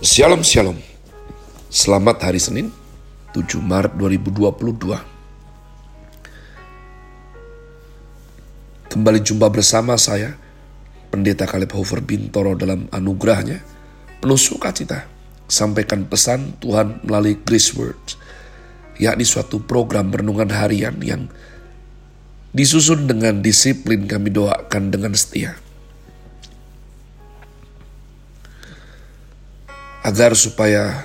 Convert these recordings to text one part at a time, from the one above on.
Shalom Shalom. Selamat hari Senin 7 Maret 2022 Kembali jumpa bersama saya Pendeta Kaleb Hofer Bintoro dalam anugerahnya. Penuh sukacita Sampaikan pesan Tuhan melalui Grace Words Yakni suatu program renungan harian yang Disusun dengan disiplin kami doakan dengan setia agar supaya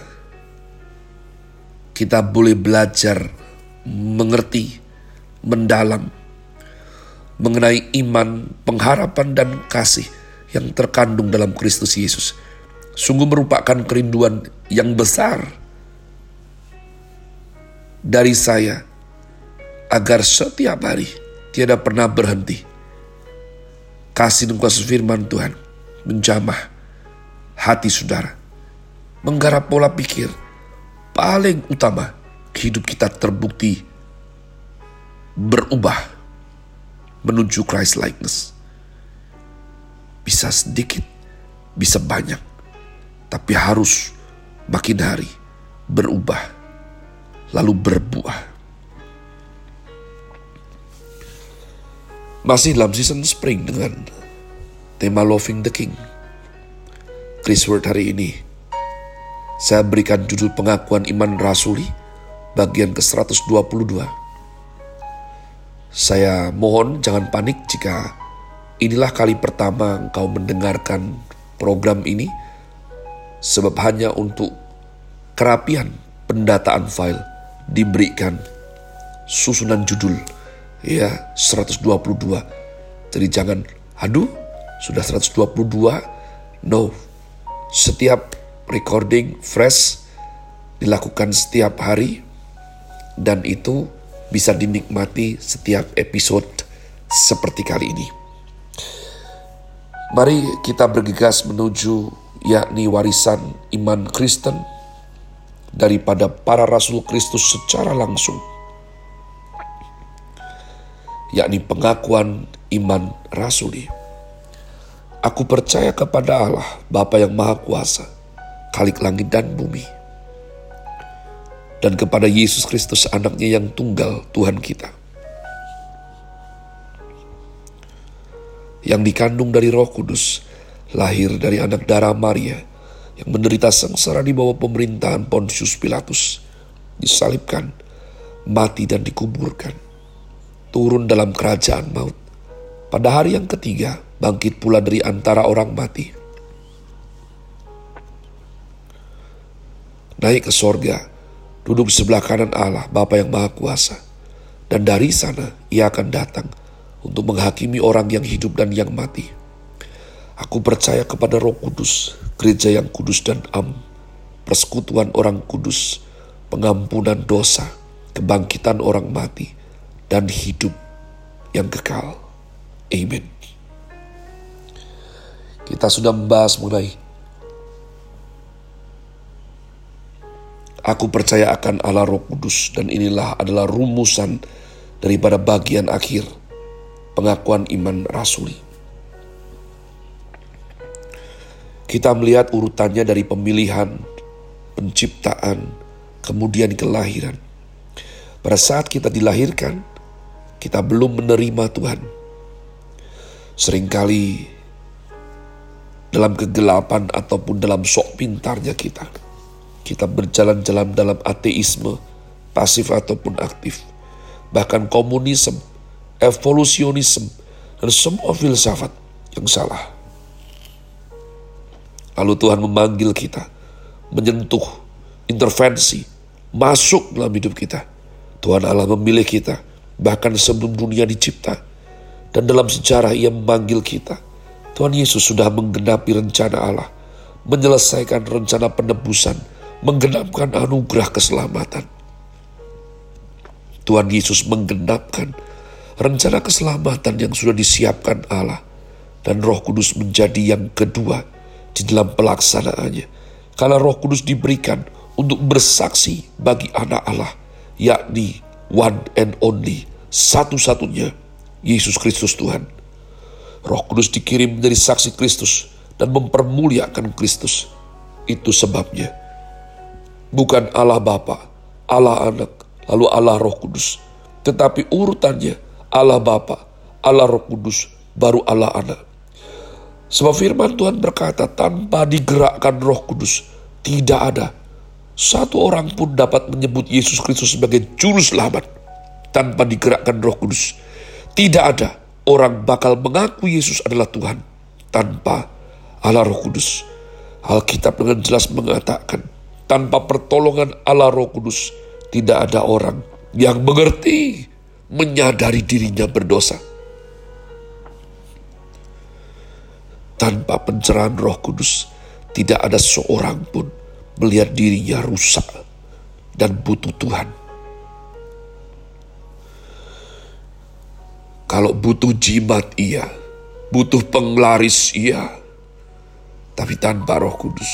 kita boleh belajar mengerti mendalam mengenai iman, pengharapan dan kasih yang terkandung dalam Kristus Yesus. Sungguh merupakan kerinduan yang besar dari saya agar setiap hari tiada pernah berhenti. Kasih dan kuasa firman Tuhan menjamah hati saudara menggarap pola pikir paling utama hidup kita terbukti berubah menuju Christ likeness. Bisa sedikit, bisa banyak, tapi harus makin hari berubah lalu berbuah. Masih dalam season spring dengan tema Loving the King. Chris Word hari ini saya berikan judul pengakuan iman rasuli bagian ke-122. Saya mohon jangan panik jika inilah kali pertama engkau mendengarkan program ini sebab hanya untuk kerapian pendataan file diberikan susunan judul ya 122. Jadi jangan aduh sudah 122 no setiap recording fresh dilakukan setiap hari dan itu bisa dinikmati setiap episode seperti kali ini. Mari kita bergegas menuju yakni warisan iman Kristen daripada para rasul Kristus secara langsung yakni pengakuan iman rasuli. Aku percaya kepada Allah, Bapa yang Maha Kuasa, Khalik langit dan bumi. Dan kepada Yesus Kristus anaknya yang tunggal Tuhan kita. Yang dikandung dari roh kudus, lahir dari anak darah Maria, yang menderita sengsara di bawah pemerintahan Pontius Pilatus, disalibkan, mati dan dikuburkan, turun dalam kerajaan maut. Pada hari yang ketiga, bangkit pula dari antara orang mati, naik ke sorga, duduk di sebelah kanan Allah, Bapa yang Maha Kuasa. Dan dari sana ia akan datang untuk menghakimi orang yang hidup dan yang mati. Aku percaya kepada roh kudus, gereja yang kudus dan am, persekutuan orang kudus, pengampunan dosa, kebangkitan orang mati, dan hidup yang kekal. Amin. Kita sudah membahas mengenai Aku percaya akan Allah Roh Kudus dan inilah adalah rumusan daripada bagian akhir pengakuan iman rasuli. Kita melihat urutannya dari pemilihan, penciptaan, kemudian kelahiran. Pada saat kita dilahirkan, kita belum menerima Tuhan. Seringkali dalam kegelapan ataupun dalam sok pintarnya kita kita berjalan-jalan dalam ateisme, pasif ataupun aktif, bahkan komunisme, evolusionisme, dan semua filsafat yang salah. Lalu Tuhan memanggil kita, menyentuh, intervensi, masuk dalam hidup kita. Tuhan Allah memilih kita, bahkan sebelum dunia dicipta. Dan dalam sejarah ia memanggil kita. Tuhan Yesus sudah menggenapi rencana Allah, menyelesaikan rencana penebusan, menggenapkan anugerah keselamatan. Tuhan Yesus menggenapkan rencana keselamatan yang sudah disiapkan Allah dan Roh Kudus menjadi yang kedua di dalam pelaksanaannya. Karena Roh Kudus diberikan untuk bersaksi bagi anak Allah, yakni one and only, satu-satunya, Yesus Kristus Tuhan. Roh Kudus dikirim menjadi saksi Kristus dan mempermuliakan Kristus Itu sebabnya. Bukan Allah Bapa, Allah Anak, lalu Allah Roh Kudus. Tetapi urutannya Allah Bapa, Allah Roh Kudus, baru Allah Anak. Sebab firman Tuhan berkata, tanpa digerakkan Roh Kudus, tidak ada satu orang pun dapat menyebut Yesus Kristus sebagai juru selamat tanpa digerakkan Roh Kudus. Tidak ada orang bakal mengaku Yesus adalah Tuhan tanpa Allah Roh Kudus. Alkitab dengan jelas mengatakan, tanpa pertolongan Allah Roh Kudus, tidak ada orang yang mengerti, menyadari dirinya berdosa. Tanpa pencerahan Roh Kudus, tidak ada seorang pun melihat dirinya rusak dan butuh Tuhan. Kalau butuh jimat iya, butuh penglaris iya, tapi tanpa roh kudus,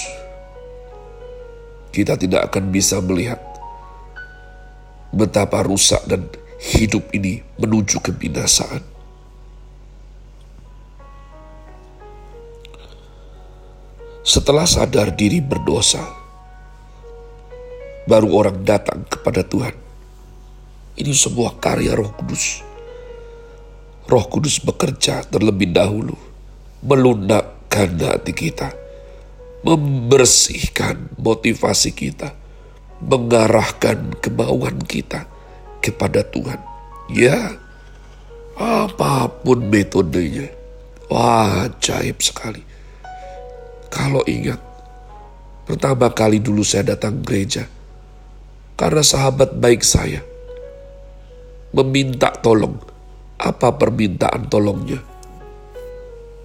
kita tidak akan bisa melihat betapa rusak dan hidup ini menuju kebinasaan. Setelah sadar diri berdosa, baru orang datang kepada Tuhan. Ini sebuah karya Roh Kudus. Roh Kudus bekerja terlebih dahulu, melunakkan hati kita, membersihkan motivasi kita, mengarahkan kemauan kita kepada Tuhan. Ya, apa pun metodenya, wah ajaib sekali. Kalau ingat, pertama kali dulu saya datang gereja, karena sahabat baik saya meminta tolong. Apa permintaan tolongnya?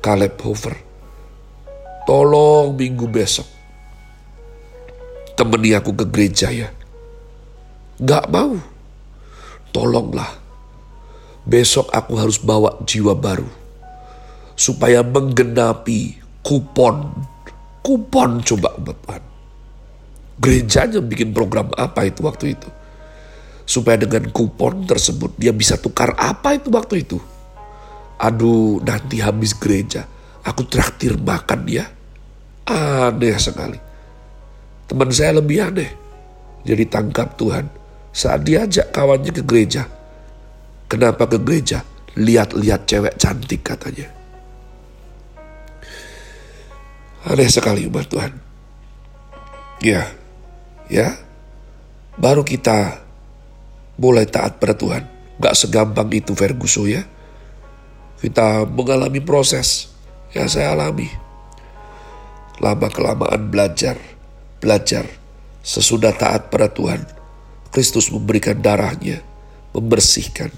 Caleb Hofer. Tolong minggu besok. Temani aku ke gereja ya. Gak mau. Tolonglah. Besok aku harus bawa jiwa baru. Supaya menggenapi kupon. Kupon coba Tuhan Gerejanya bikin program apa itu waktu itu. Supaya dengan kupon tersebut dia bisa tukar apa itu waktu itu. Aduh nanti habis gereja aku traktir makan ya. Aneh sekali. Teman saya lebih aneh. Jadi tangkap Tuhan saat diajak kawannya ke gereja. Kenapa ke gereja? Lihat-lihat cewek cantik katanya. Aneh sekali umat Tuhan. Ya, ya baru kita mulai taat pada Tuhan. Gak segampang itu Ferguson ya. Kita mengalami proses. Ya saya alami. Lama kelamaan belajar. Belajar. Sesudah taat pada Tuhan. Kristus memberikan darahnya. Membersihkan.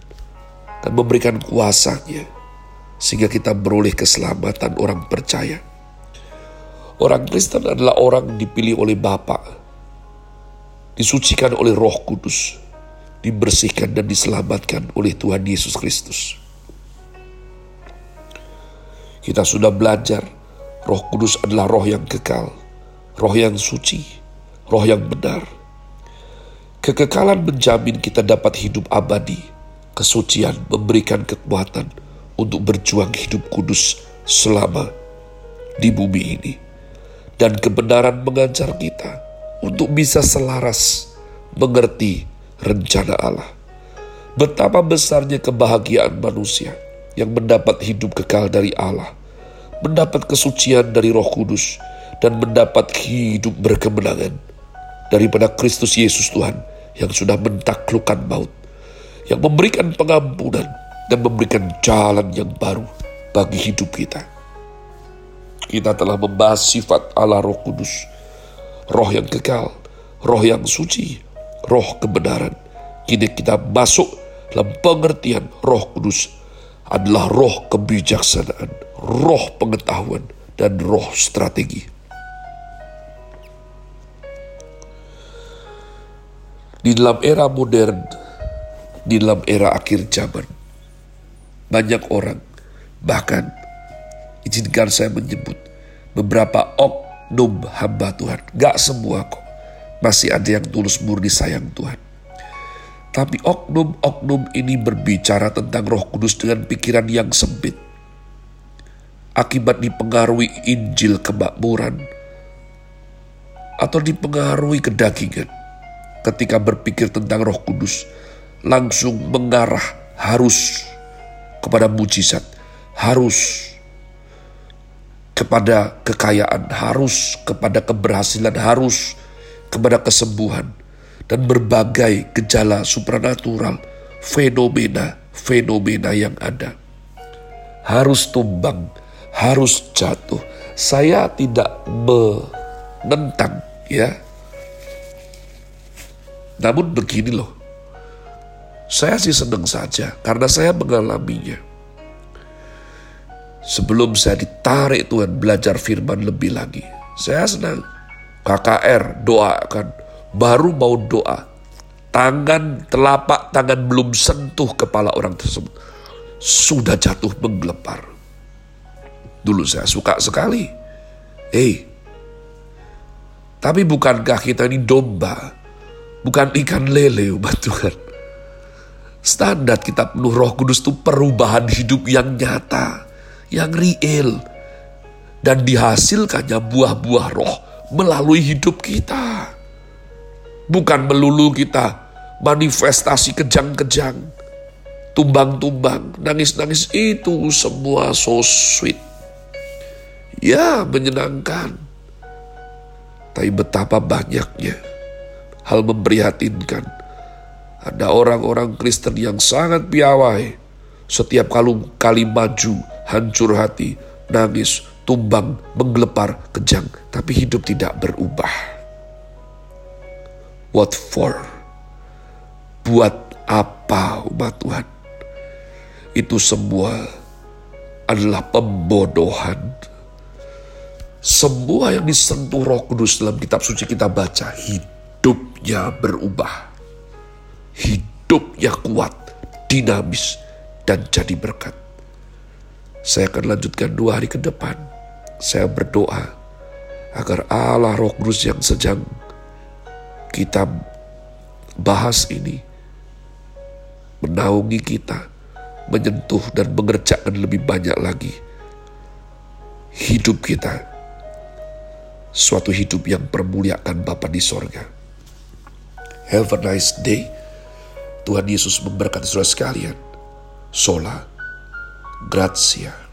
Dan memberikan kuasanya. Sehingga kita beroleh keselamatan orang percaya. Orang Kristen adalah orang dipilih oleh Bapak disucikan oleh Roh Kudus, dibersihkan dan diselamatkan oleh Tuhan Yesus Kristus. Kita sudah belajar, Roh Kudus adalah roh yang kekal, roh yang suci, roh yang benar. Kekekalan menjamin kita dapat hidup abadi, kesucian memberikan kekuatan untuk berjuang hidup kudus selama di bumi ini. Dan kebenaran mengajar kita untuk bisa selaras mengerti rencana Allah. Betapa besarnya kebahagiaan manusia yang mendapat hidup kekal dari Allah, mendapat kesucian dari Roh Kudus, dan mendapat hidup berkemenangan daripada Kristus Yesus Tuhan yang sudah mentaklukkan maut, yang memberikan pengampunan dan memberikan jalan yang baru bagi hidup kita. Kita telah membahas sifat Allah Roh Kudus, roh yang kekal, roh yang suci, roh kebenaran. Kini kita masuk dalam pengertian roh kudus adalah roh kebijaksanaan, roh pengetahuan, dan roh strategi. Di dalam era modern, di dalam era akhir zaman, banyak orang, bahkan izinkan saya menyebut beberapa ok oknum hamba Tuhan. Gak semua kok. Masih ada yang tulus murni sayang Tuhan. Tapi oknum-oknum ini berbicara tentang roh kudus dengan pikiran yang sempit. Akibat dipengaruhi Injil kemakmuran. atau dipengaruhi kedagingan ketika berpikir tentang Roh Kudus langsung mengarah harus kepada mujizat, harus kepada kekayaan, harus kepada keberhasilan, harus kepada kesembuhan dan berbagai gejala supranatural, fenomena-fenomena yang ada. Harus tumbang, harus jatuh. Saya tidak menentang ya. Namun begini loh, saya sih senang saja karena saya mengalaminya. Sebelum saya ditarik Tuhan belajar firman lebih lagi, saya senang. KKR doakan, baru mau doa, tangan telapak tangan belum sentuh kepala orang tersebut, sudah jatuh menggelepar. Dulu saya suka sekali. Eh, tapi bukankah kita ini domba? Bukan ikan lele umat Tuhan. Standar kita penuh roh kudus itu perubahan hidup yang nyata, yang real. Dan dihasilkannya buah-buah roh melalui hidup kita. Bukan melulu kita manifestasi kejang-kejang, tumbang-tumbang, nangis-nangis itu semua so sweet. Ya menyenangkan. Tapi betapa banyaknya hal memprihatinkan. Ada orang-orang Kristen yang sangat piawai. Setiap kali, kali maju, hancur hati, nangis, tumbang, menggelepar, kejang. Tapi hidup tidak berubah. What for? Buat apa umat Tuhan? Itu semua adalah pembodohan semua yang disentuh roh kudus dalam kitab suci kita baca, hidupnya berubah. Hidupnya kuat, dinamis, dan jadi berkat. Saya akan lanjutkan dua hari ke depan. Saya berdoa agar Allah roh kudus yang sedang kita bahas ini menaungi kita, menyentuh dan mengerjakan lebih banyak lagi hidup kita suatu hidup yang permuliakan Bapa di sorga. Have a nice day. Tuhan Yesus memberkati saudara sekalian. Sola. Grazie.